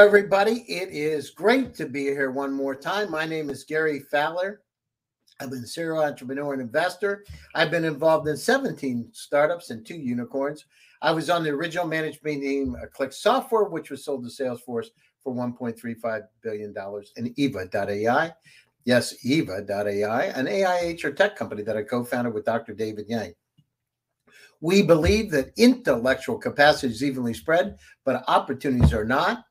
Everybody. It is great to be here one more time. My name is Gary Fowler. I've been a serial entrepreneur and investor. I've been involved in 17 startups and two unicorns. I was on the original management team of ClickSoftware, which was sold to Salesforce for $1.35 billion, and Yva.ai. Yes, Yva.ai, an AI HR tech company that I co founded with Dr. David Yang. We believe that intellectual capacity is evenly spread, but opportunities are not.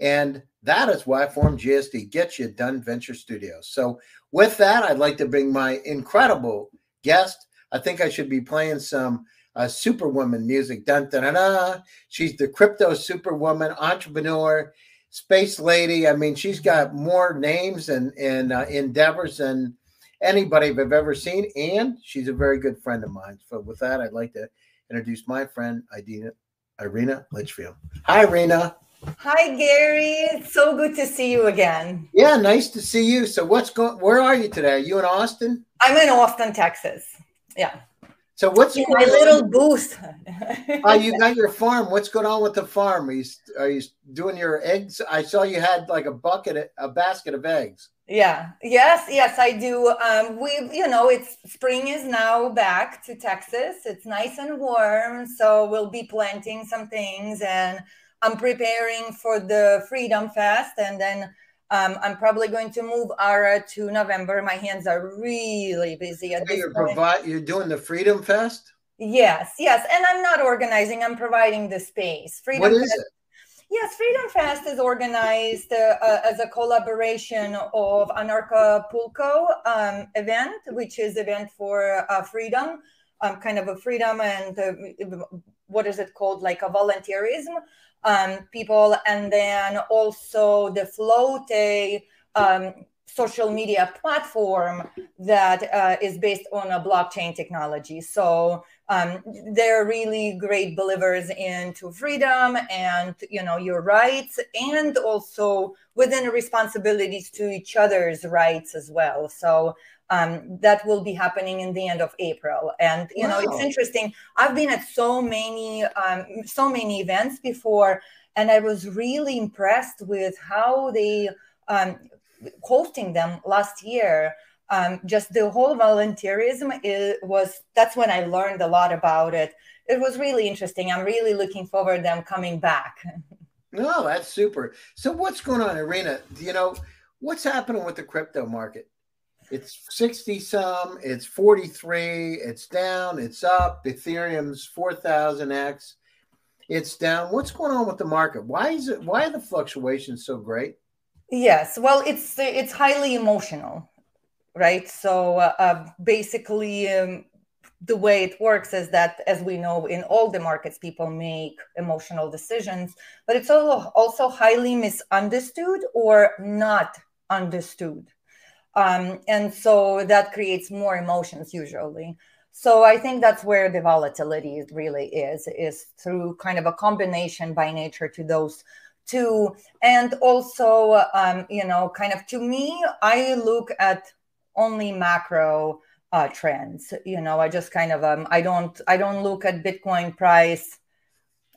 And that is why I formed GSD, Get You Done Venture Studios. So, with that, I'd like to bring my incredible guest. I think I should be playing some uh, Superwoman music. Dun, dun, dun, dun. She's the crypto superwoman, entrepreneur, space lady. I mean, she's got more names and, and uh, endeavors than anybody I've ever seen. And she's a very good friend of mine. So, with that, I'd like to introduce my friend, Idina, Irina Litchfield. Hi, Irina. Hi, Gary. It's so good to see you again. Yeah, nice to see you. So, what's going? Where are you today? Are you in Austin? I'm in Austin, Texas. Yeah. So, what's in my little booth? oh, you got your farm. What's going on with the farm? Are you, are you doing your eggs? I saw you had like a bucket, a basket of eggs. Yeah. Yes. Yes, I do. Um, we, you know, it's spring is now back to Texas. It's nice and warm, so we'll be planting some things and I'm preparing for the Freedom Fest, and then um, I'm probably going to move Ara to November. My hands are really busy at so this you're point. Provi- you're doing the Freedom Fest. Yes, yes, and I'm not organizing. I'm providing the space. Freedom what is Fest- it? Yes, Freedom Fest is organized uh, uh, as a collaboration of Anarchapulco um, event, which is event for uh, freedom, um, kind of a freedom and uh, what is it called, like a volunteerism um, people, and then also the Flote um, social media platform that uh, is based on a blockchain technology. So um, they're really great believers into freedom and you know your rights, and also within responsibilities to each other's rights as well. So um, that will be happening in the end of April. And you wow. know, it's interesting. I've been at so many, um, so many events before, and I was really impressed with how they um, hosting them last year. Um, just the whole volunteerism it was that's when I learned a lot about it. It was really interesting. I'm really looking forward to them coming back. No, that's super. So what's going on, Irina? You know, what's happening with the crypto market? It's 60 some, it's 43, it's down, it's up. Ethereum's 4000x, it's down. What's going on with the market? Why is it why are the fluctuations so great? Yes, well, it's it's highly emotional, right? So uh, uh, basically, um, the way it works is that, as we know, in all the markets, people make emotional decisions, but it's also also highly misunderstood or not understood. Um, and so that creates more emotions usually. So I think that's where the volatility really is, is through kind of a combination by nature to those two. And also, um, you know, kind of to me, I look at only macro uh, trends. You know, I just kind of um, I don't I don't look at Bitcoin price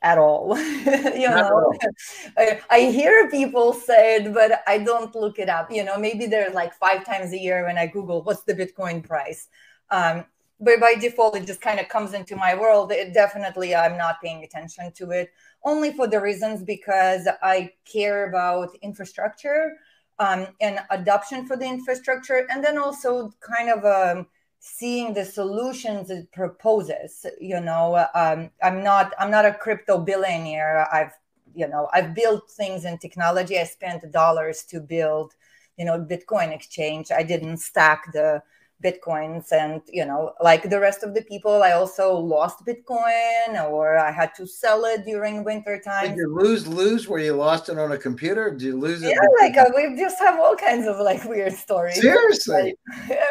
at all. you know, I, I, hear people say it, but I don't look it up. You know, maybe there's like five times a year when I Google what's the Bitcoin price. Um, but by default, it just kind of comes into my world. It definitely, I'm not paying attention to it only for the reasons because I care about infrastructure um, and adoption for the infrastructure, and then also kind of um, seeing the solutions it proposes you know um, i'm not i'm not a crypto billionaire. I've you know i've built things in technology. I spent dollars to build you know bitcoin exchange. I didn't stack the bitcoins and you know like the rest of the people i also lost bitcoin or i had to sell it during winter time did you lose lose where you lost it on a computer? Did you lose it yeah like uh, we just have all kinds of like weird stories. Seriously?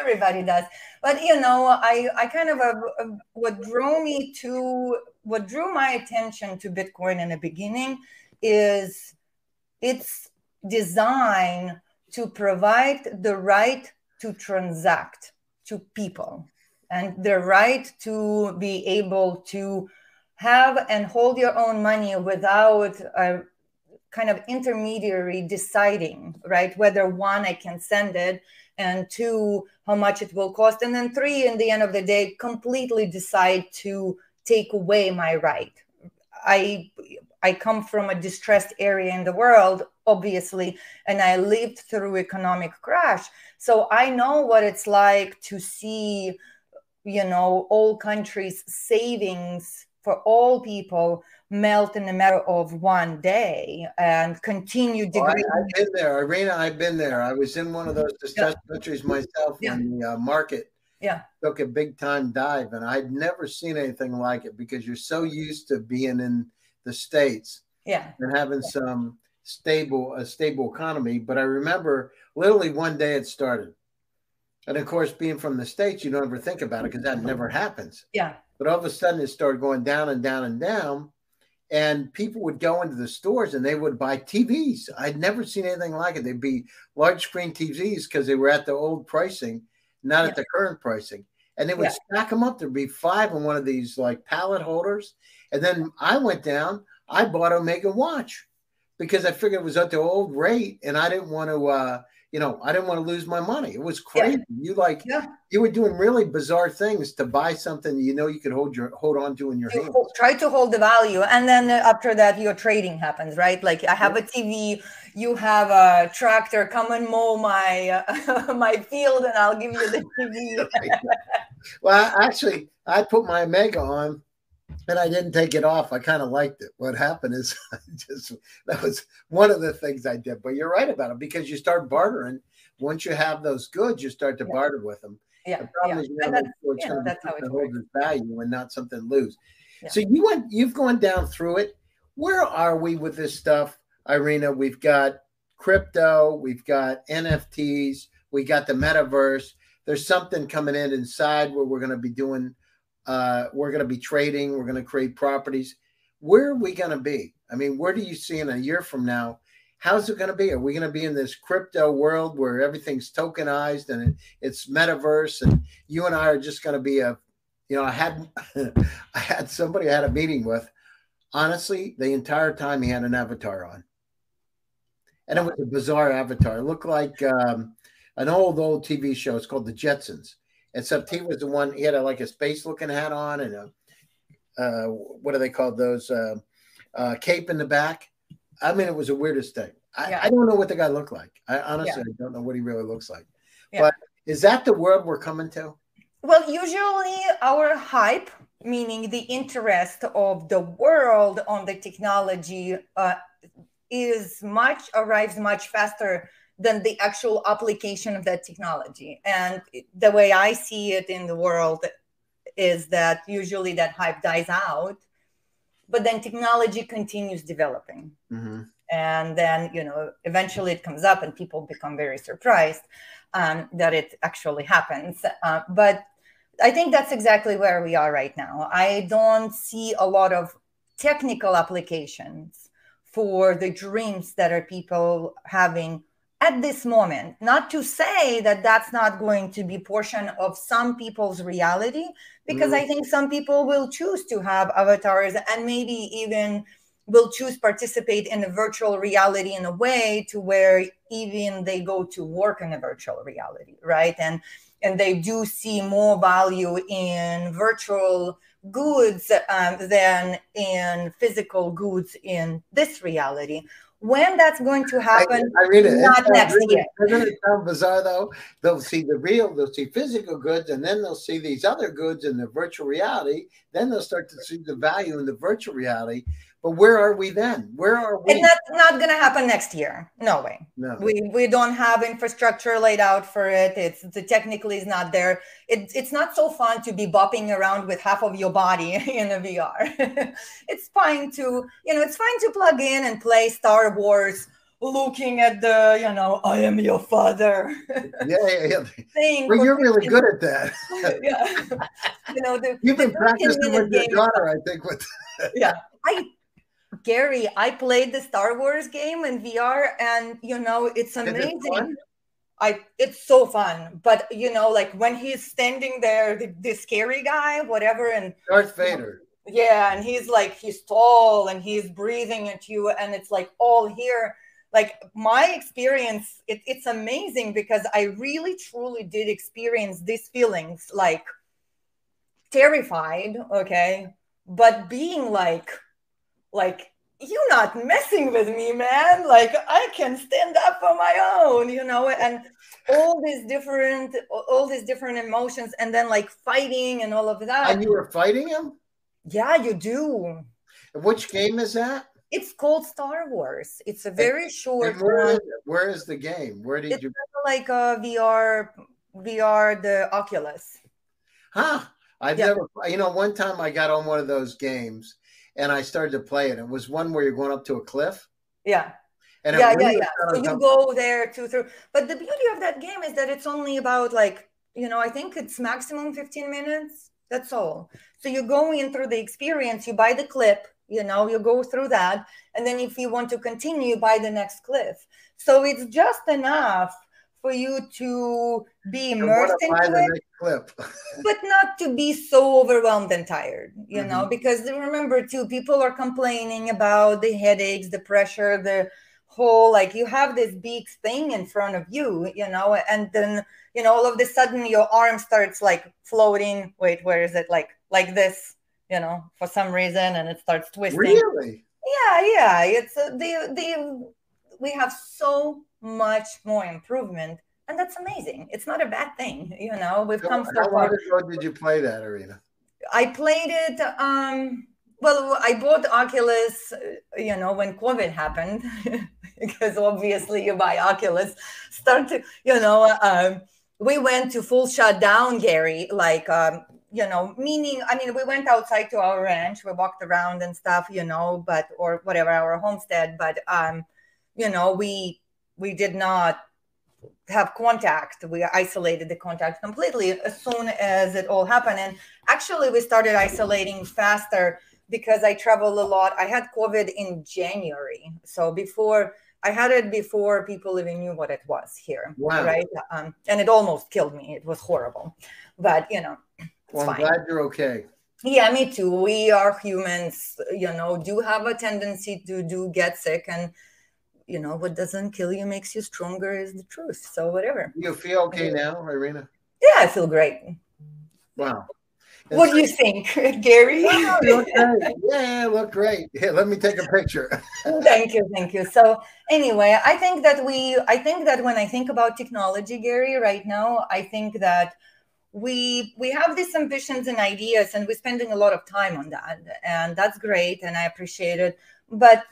Everybody does. But you know i i kind of uh, uh, what drew me to what drew my attention to bitcoin in the beginning is its design to provide the right to transact to people and the right to be able to have and hold your own money without a kind of intermediary deciding, right? Whether one, I can send it, and two, how much it will cost. And then three, in the end of the day, completely decide to take away my right. I I come from a distressed area in the world, obviously, and I lived through economic crash. So I know what it's like to see, you know, all countries' savings for all people melt in a matter of one day and continue degrading. Well, I've been there, Irina. I've been there. I was in one of those distressed yeah. countries myself yeah. when the uh, market yeah. took a big time dive, and I'd never seen anything like it because you're so used to being in the states, yeah, and having yeah. some stable a stable economy. But I remember literally one day it started, and of course, being from the states, you don't ever think about it because that never happens. Yeah. But all of a sudden, it started going down and down and down and people would go into the stores and they would buy TVs. I'd never seen anything like it. They'd be large screen TVs because they were at the old pricing, not yeah. at the current pricing. And they would yeah. stack them up. There'd be five in one of these like pallet holders. And then I went down, I bought Omega Watch because I figured it was at the old rate and I didn't want to uh, you know, I didn't want to lose my money. It was crazy. Yeah. You like, yeah. you were doing really bizarre things to buy something you know you could hold your hold on to in your hand. Try to hold the value, and then after that, your trading happens, right? Like I have a TV, you have a tractor. Come and mow my uh, my field, and I'll give you the TV. well, actually, I put my Omega on and I didn't take it off. I kind of liked it. What happened is I just that was one of the things I did. But you're right about it because you start bartering. Once you have those goods, you start to yeah. barter with them. Yeah. The problem yeah. is you know it's yeah, going to be hold its value and not something lose. Yeah. So you went, you've gone down through it. Where are we with this stuff, Irina? We've got crypto, we've got NFTs, we got the metaverse. There's something coming in inside where we're going to be doing uh, we're going to be trading. We're going to create properties. Where are we going to be? I mean, where do you see in a year from now? How's it going to be? Are we going to be in this crypto world where everything's tokenized and it, it's metaverse, and you and I are just going to be a, you know, I had, I had somebody I had a meeting with. Honestly, the entire time he had an avatar on, and it was a bizarre avatar. It looked like um, an old old TV show. It's called The Jetsons except he was the one. He had a, like a space looking hat on and a uh, what do they call those uh, uh, cape in the back. I mean, it was the weirdest thing. I, yeah. I don't know what the guy looked like. I honestly yeah. I don't know what he really looks like. Yeah. But is that the world we're coming to? Well, usually our hype, meaning the interest of the world on the technology, uh, is much arrives much faster than the actual application of that technology. And the way I see it in the world is that usually that hype dies out, but then technology continues developing. Mm-hmm. And then, you know, eventually it comes up and people become very surprised um, that it actually happens. Uh, but I think that's exactly where we are right now. I don't see a lot of technical applications for the dreams that are people having at this moment not to say that that's not going to be portion of some people's reality because mm. i think some people will choose to have avatars and maybe even will choose participate in a virtual reality in a way to where even they go to work in a virtual reality right and and they do see more value in virtual goods um, than in physical goods in this reality when that's going to happen, I, I read it. not next really, year. Doesn't it sound bizarre though? They'll see the real, they'll see physical goods, and then they'll see these other goods in the virtual reality. Then they'll start to see the value in the virtual reality. But where are we then? Where are we? And that's not going to happen next year. No way. No. We we don't have infrastructure laid out for it. It's the technically is not there. It, it's not so fun to be bopping around with half of your body in a VR. it's fine to you know it's fine to plug in and play Star Wars looking at the, you know, I am your father. yeah, yeah, yeah. Well, you're really good at that. yeah. You know, the, you've been practicing with your daughter, I think. With yeah, I Gary, I played the Star Wars game in VR, and you know it's amazing. I it's so fun, but you know, like when he's standing there, the, the scary guy, whatever, and Darth Vader. Yeah, and he's like he's tall and he's breathing at you, and it's like all here. Like my experience, it, it's amazing because I really truly did experience these feelings, like terrified, okay, but being like, like you're not messing with me, man. Like I can stand up on my own, you know, and all these different, all these different emotions, and then like fighting and all of that. And you were fighting him? Yeah, you do. Which game is that? It's called Star Wars. It's a very and, short and where, is where is the game? Where did it's you like uh, a VR VR the Oculus. Huh. I've Yeah. never you know, one time I got on one of those games and I started to play it. It was one where you're going up to a cliff. Yeah. And yeah, it yeah, really yeah. So you go there to through. But the beauty of that game is that it's only about like, you know, I think it's maximum 15 minutes. That's all. So you go in through the experience, you buy the clip, you know, you go through that. And then if you want to continue, you buy the next cliff. So it's just enough for you to be immersed into it. clip. but not to be so overwhelmed and tired you know Mhm. because remember too people are complaining about the headaches the pressure the whole like you have this big thing in front of you you know and then you know all of a sudden your arm starts like floating wait where is it like like this you know for some reason and it starts twisting really? yeah yeah it's uh, the the we have so much more improvement and that's amazing it's not a bad thing you know we've So come how so long ago did you play that Irina? I played it. Um, well, I bought Oculus, uh, you know, when COVID happened, because obviously you buy Oculus. Start to, you know, um, we went to full shutdown, Gary. Like, um, you know, meaning, I mean, we went outside to our ranch, we walked around and stuff, you know, but or whatever our homestead, but um, you know, we we did not have contact. We isolated the contact completely as soon as it all happened. And actually, we started isolating faster because I travel a lot. I had COVID in January. So before I had it before people even knew what it was here. Wow. Right. Um, and it almost killed me. It was horrible. But, you know, Well, I'm fine. glad you're okay. yeah, me too. We are humans, you know, do have a tendency to do get sick and you know what doesn't kill you makes you stronger is the truth. So whatever. You feel okay now, Irina? Yeah, I feel great. Wow. What do you think, Gary? You look great. Yeah, look great. Here, let me take a picture. thank you, thank you. So anyway, I think that we I think that when I think about technology, Gary, right now, I think that we we have these ambitions and ideas and we're spending a lot of time on that and that's great and i appreciate it but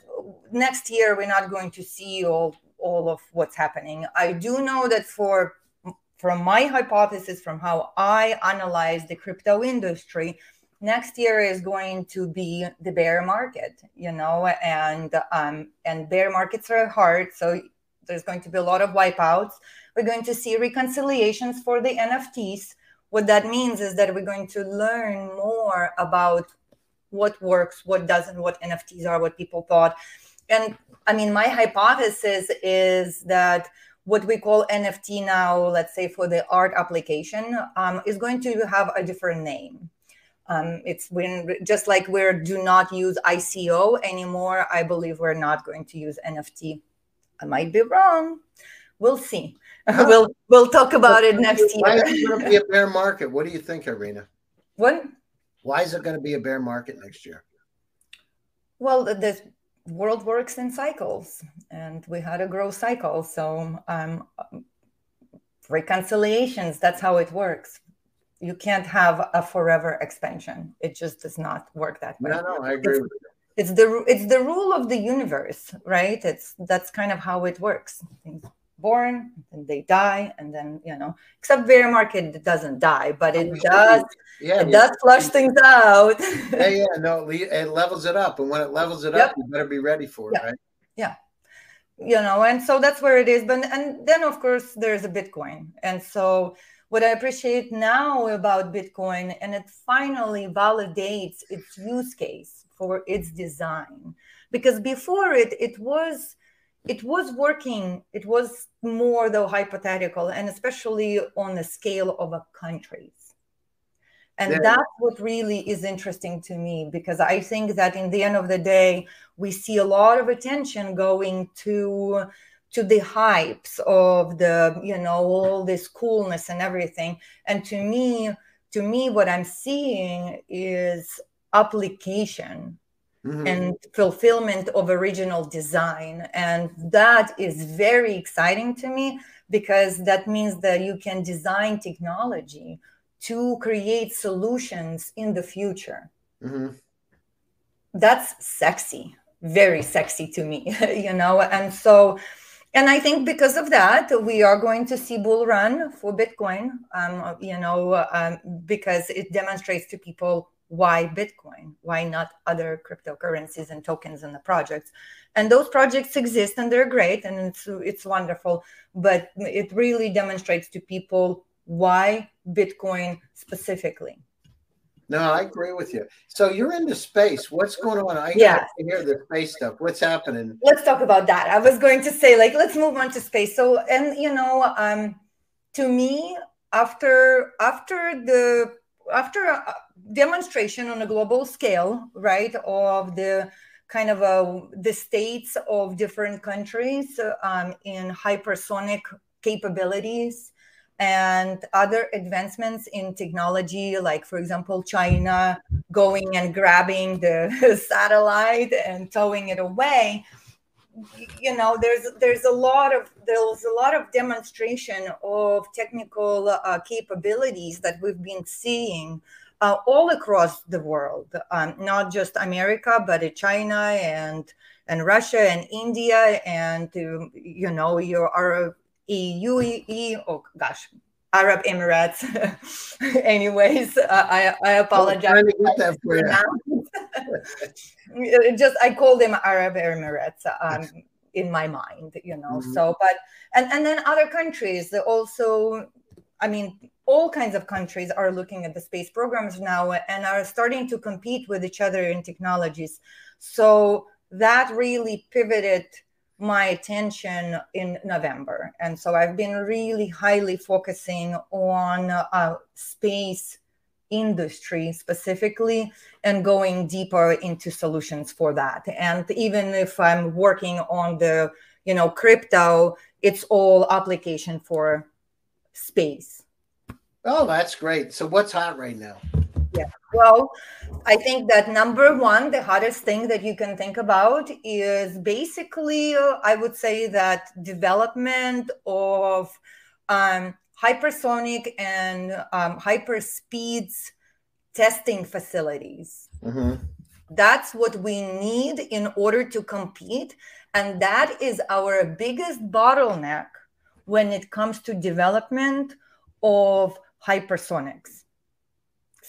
next year we're not going to see all all of what's happening. I do know that for from my hypothesis from how i analyze the crypto industry next year is going to be the bear market you know and um and bear markets are hard so there's going to be a lot of wipeouts. We're going to see reconciliations for the nfts what that means is that we're going to learn more about what works what doesn't what nfts are what people thought. And i mean my hypothesis is that what we call nft now let's say for the art application um, is going to have a different name. Um, it's when just like we do not use ico anymore i believe we're not going to use nft i might be wrong. We'll see. We'll we'll talk about it next year. Why is it going to be a bear market? What do you think, Irina? what Why is it going to be a bear market next year? Well, the, world works in cycles, and we had a growth cycle. So, um, reconciliations, that's how it works. You can't have a forever expansion. It just does not work that way. No, no, I agree with you. It's the it's the rule of the universe, right? It's that's kind of how it works. Born and they die, and then you know, except bear market doesn't die, but it oh, does Yeah, it does flush things out. yeah, yeah. No, it levels it up, and when it levels it Yep. up, you better be ready for it, right? Yeah. you know and so that's where it is but and then of course there's a bitcoin and so what i appreciate now about bitcoin and it finally validates its use case for its design because before it it was it was working it was more though hypothetical and especially on the scale of a countries and yeah. that's what really is interesting to me because i think that in the end of the day we see a lot of attention going to to the hypes of the you know all this coolness and everything. And to me to me what i'm seeing is application mm-hmm. and fulfillment of original design and that is very exciting to me because that means that you can design technology to create solutions in the future. Mm-hmm. That's sexy, very sexy to me, you know. And so, and I think because of that, we are going to see bull run for Bitcoin, um, you know, um, because it demonstrates to people why Bitcoin, why not other cryptocurrencies and tokens and the projects. And those projects exist and they're great and it's it's wonderful, but it really demonstrates to people why Bitcoin specifically. No, I agree with you. So you're into space. What's going on? I yeah. hear the space stuff. What's happening? Let's talk about that. I was going to say, like, let's move on to space. So, and you know, um, to me, after after the after a demonstration on a global scale, right, of the kind of a, the states of different countries um, in hypersonic capabilities and other advancements in technology, like, for example, China going and grabbing the satellite and towing it away. You know, there's there's a lot of there's a lot of demonstration of technical uh, capabilities that we've been seeing uh, all across the world, um, not just America, but China and and Russia and India and uh, you know your our UAE, oh gosh, Arab Emirates. Anyways, uh, I, I apologize. Just I call them Arab Emirates um, in my mind, you know. Mm-hmm. So, but and and then other countries also. I mean, all kinds of countries are looking at the space programs now and are starting to compete with each other in technologies. So that really pivoted my attention in November. And so I've been really highly focusing on uh, space industry specifically and going deeper into solutions for that. And even if I'm working on the, you know, crypto, it's all application for space. Oh, that's great. So what's hot right now? Yeah. Well, I think that number one, the hottest thing that you can think about is basically, uh, I would say that development of um, hypersonic and um, hyperspeeds testing facilities. Mm-hmm. That's what we need in order to compete. And that is our biggest bottleneck when it comes to development of hypersonics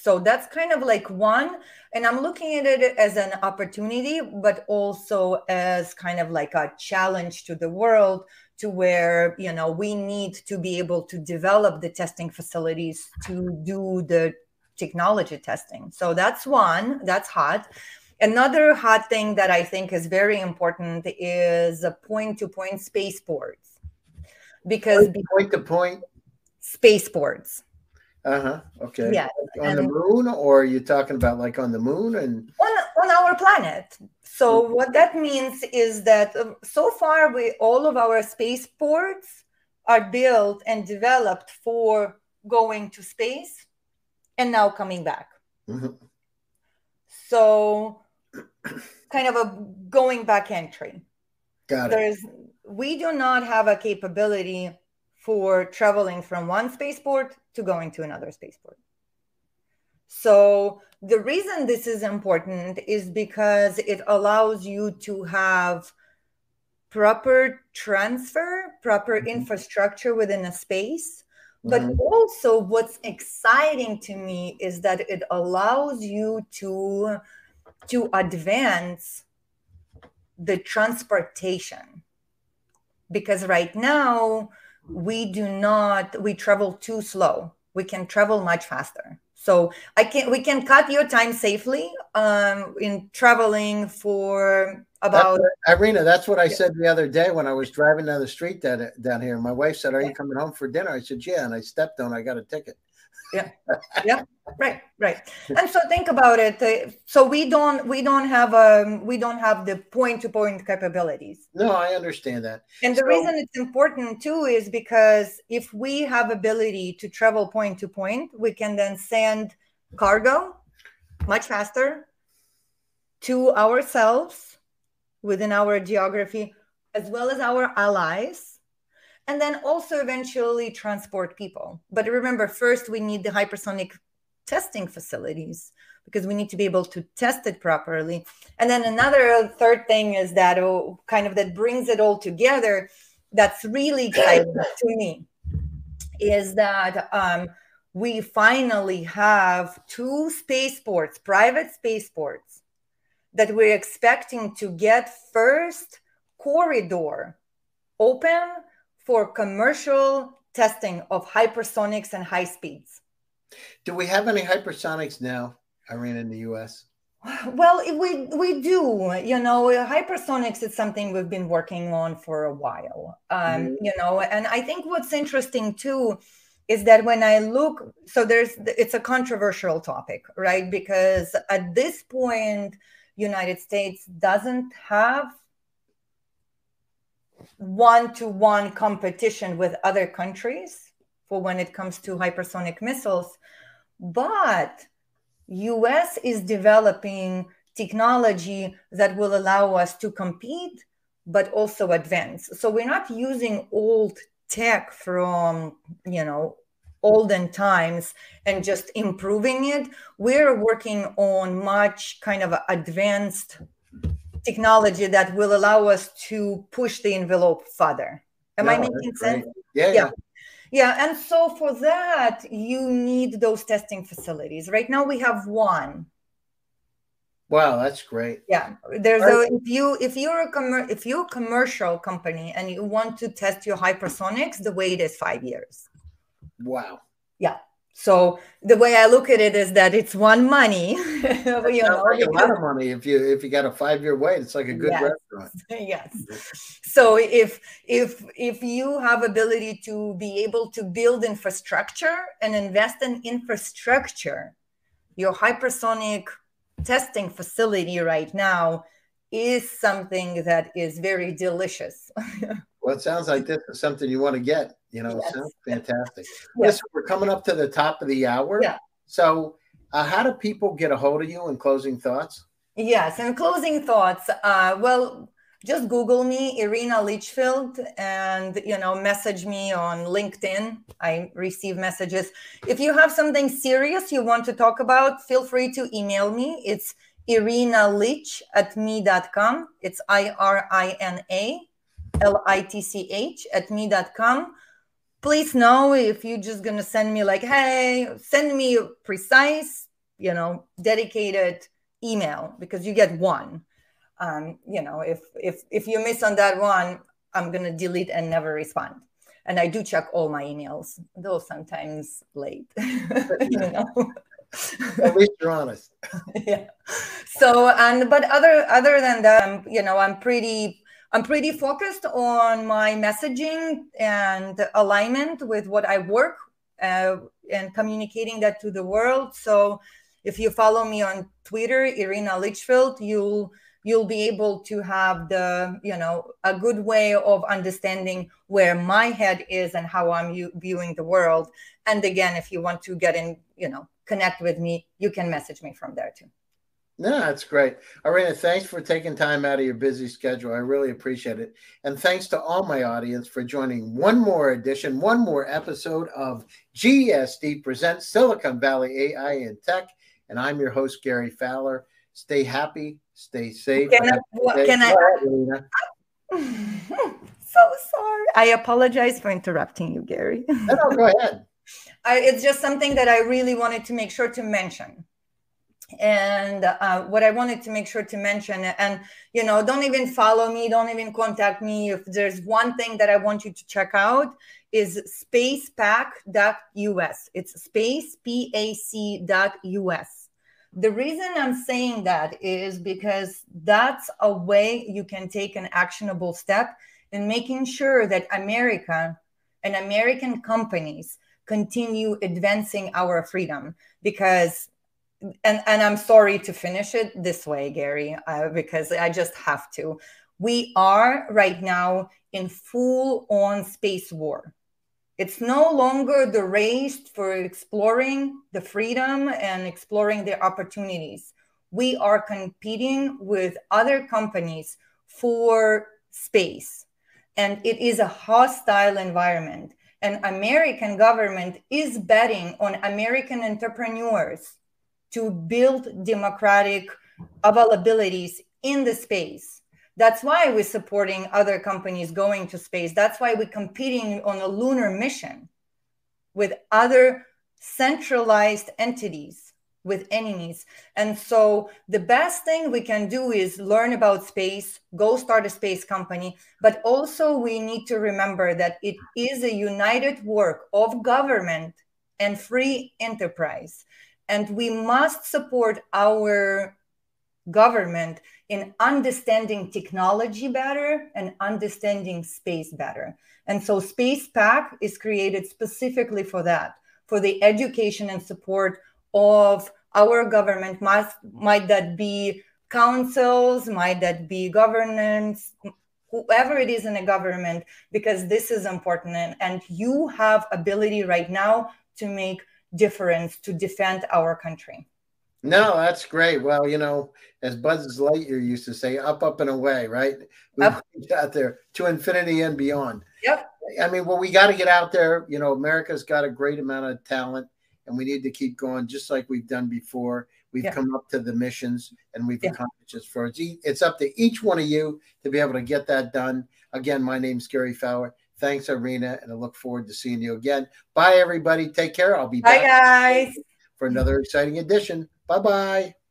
so that's kind of like one. And I'm looking at it as an opportunity, but also as kind of like a challenge to the world to where, you know, we need to be able to develop the testing facilities to do the technology testing. So that's one, that's hot. Another hot thing that I think is very important is point to point spaceports. Because point to point spaceports uh huh. Okay. Yeah. on and the moon, or are you talking about like on the moon and on on our planet? So mm-hmm. what that means is that um, so far we all of our spaceports are built and developed for going to space and now coming back. Mm-hmm. So kind of a going back entry. Got it. There's we do not have a capability for traveling from one spaceport to going to another spaceport. So the reason this is important is because it allows you to have proper transfer, proper mm-hmm. infrastructure within a space. But mm-hmm. also, what's exciting to me is that it allows you to to advance the transportation because right now we do not we travel too slow. We can travel much faster. So i can we can cut your time safely um in traveling for about that's, irina that's what i said the other day when i was driving down the street down, down here. My wife said are you coming home for dinner? I said yeah and i stepped on i got a ticket yeah yeah right right. And so think about it uh, so we don't we don't have um we don't have the point to point capabilities. No i understand that. And the reason it's important too is because if we have ability to travel point to point we can then send cargo much faster to ourselves within our geography as well as our allies and then also eventually transport people. But remember, first we need the hypersonic testing facilities because we need to be able to test it properly. And then another third thing is that oh, kind of that brings it all together. That's really exciting to me is that um, we finally have two spaceports, private spaceports, that we're expecting to get first corridor open for commercial testing of hypersonics and high speeds. Do we have any hypersonics now, Irina, in the US? Well, we we do. You know, hypersonics is something we've been working on for a while. Um, mm-hmm. You know, and I think what's interesting too is that when I look, so there's it's a controversial topic, right? Because at this point, United States doesn't have one-to-one competition with other countries for when it comes to hypersonic missiles. But us is developing technology that will allow us to compete but also advance. So we're not using old tech from you know olden times and just improving it. We're working on much kind of advanced technology that will allow us to push the envelope further. Am no, I making sense? Yeah, yeah. Yeah, and so for that, you need those testing facilities. Right now, we have one. Wow, that's great. Yeah, there's a if you if you're a commer- if you're a commercial company and you want to test your hypersonics, the wait is five years. Wow. Yeah, so the way I look at it is that it's one money. you know, like a lot of money if you if you got a five year wait. It's like a good yes. restaurant. yes. So if if if you have ability to be able to build infrastructure and invest in infrastructure, your hypersonic testing facility right now is something that is very delicious. well, it sounds like this is something you want to get. You know, yes. sounds fantastic. Yes. Listen, we're coming up to the top of the hour. Yeah. So, uh, how do people get a hold of you in closing thoughts? Yes, in closing thoughts, uh, well, just Google me, Irina Litchfield, and you know, message me on LinkedIn. I receive messages. If you have something serious you want to talk about, feel free to email me. It's Irina Litch at me.com. It's I R I N A L I T C H at me.com please know if you're just going to send me like hey send me a precise you know dedicated email because you get one. Um, you know if if if you miss on that one i'm going to delete and never respond. And i do check all my emails though sometimes late you know. At least you're honest. Yeah. So and but other other than that um, you know i'm pretty I'm pretty focused on my messaging and alignment with what I work uh, and communicating that to the world. So if you follow me on Twitter, Irina Litchfield, you'll you'll be able to have the you know a good way of understanding where my head is and how I'm viewing the world. And again, if you want to get in, you know, connect with me, you can message me from there too. No, that's great. Irina, thanks for taking time out of your busy schedule. I really appreciate it. And thanks to all my audience for joining one more edition, one more episode of GSD Presents Silicon Valley AI and Tech. And I'm your host, Gary Fowler. Stay happy, stay safe. Can I? What, can I so sorry. I apologize for interrupting you, Gary. no, no, go ahead. I, it's just something that I really wanted to make sure to mention and uh, what i wanted to make sure to mention and you know don't even follow me don't even contact me. If there's one thing that i want you to check out is spacepack.us it's space spacepac.us the reason i'm saying that is because that's a way you can take an actionable step in making sure that america and american companies continue advancing our freedom. Because and and i'm sorry to finish it this way gary uh, because i just have to. We are right now in full on space war. It's no longer the race for exploring the freedom and exploring the opportunities. We are competing with other companies for space. And it is a hostile environment. And american government is betting on american entrepreneurs to build democratic availabilities in the space that's why we're supporting other companies going to space that's why we're competing on a lunar mission with other centralized entities with enemies. And so the best thing we can do is learn about space, go start a space company, but also we need to remember that it is a united work of government and free enterprise. And we must support our government in understanding technology better and understanding space better. And so Space Pack is created specifically for that, for the education and support of our government must might that be councils might that be governance whoever it is in a government because this is important and, and you have ability right now to make difference to defend our country no that's great well you know as buzz lightyear used to say up up and away right we Up. out there to infinity and beyond yep I mean, well, we got to get out there. You know, America's got a great amount of talent, and we need to keep going, just like we've done before. We've Yeah. come up to the missions, and we've Yeah. accomplished for us. E- It's up to each one of you to be able to get that done. Again, my name's Gary Fowler. Thanks, Irina, and I look forward to seeing you again. Bye, everybody. Take care. I'll be bye back guys for another exciting edition. Bye bye.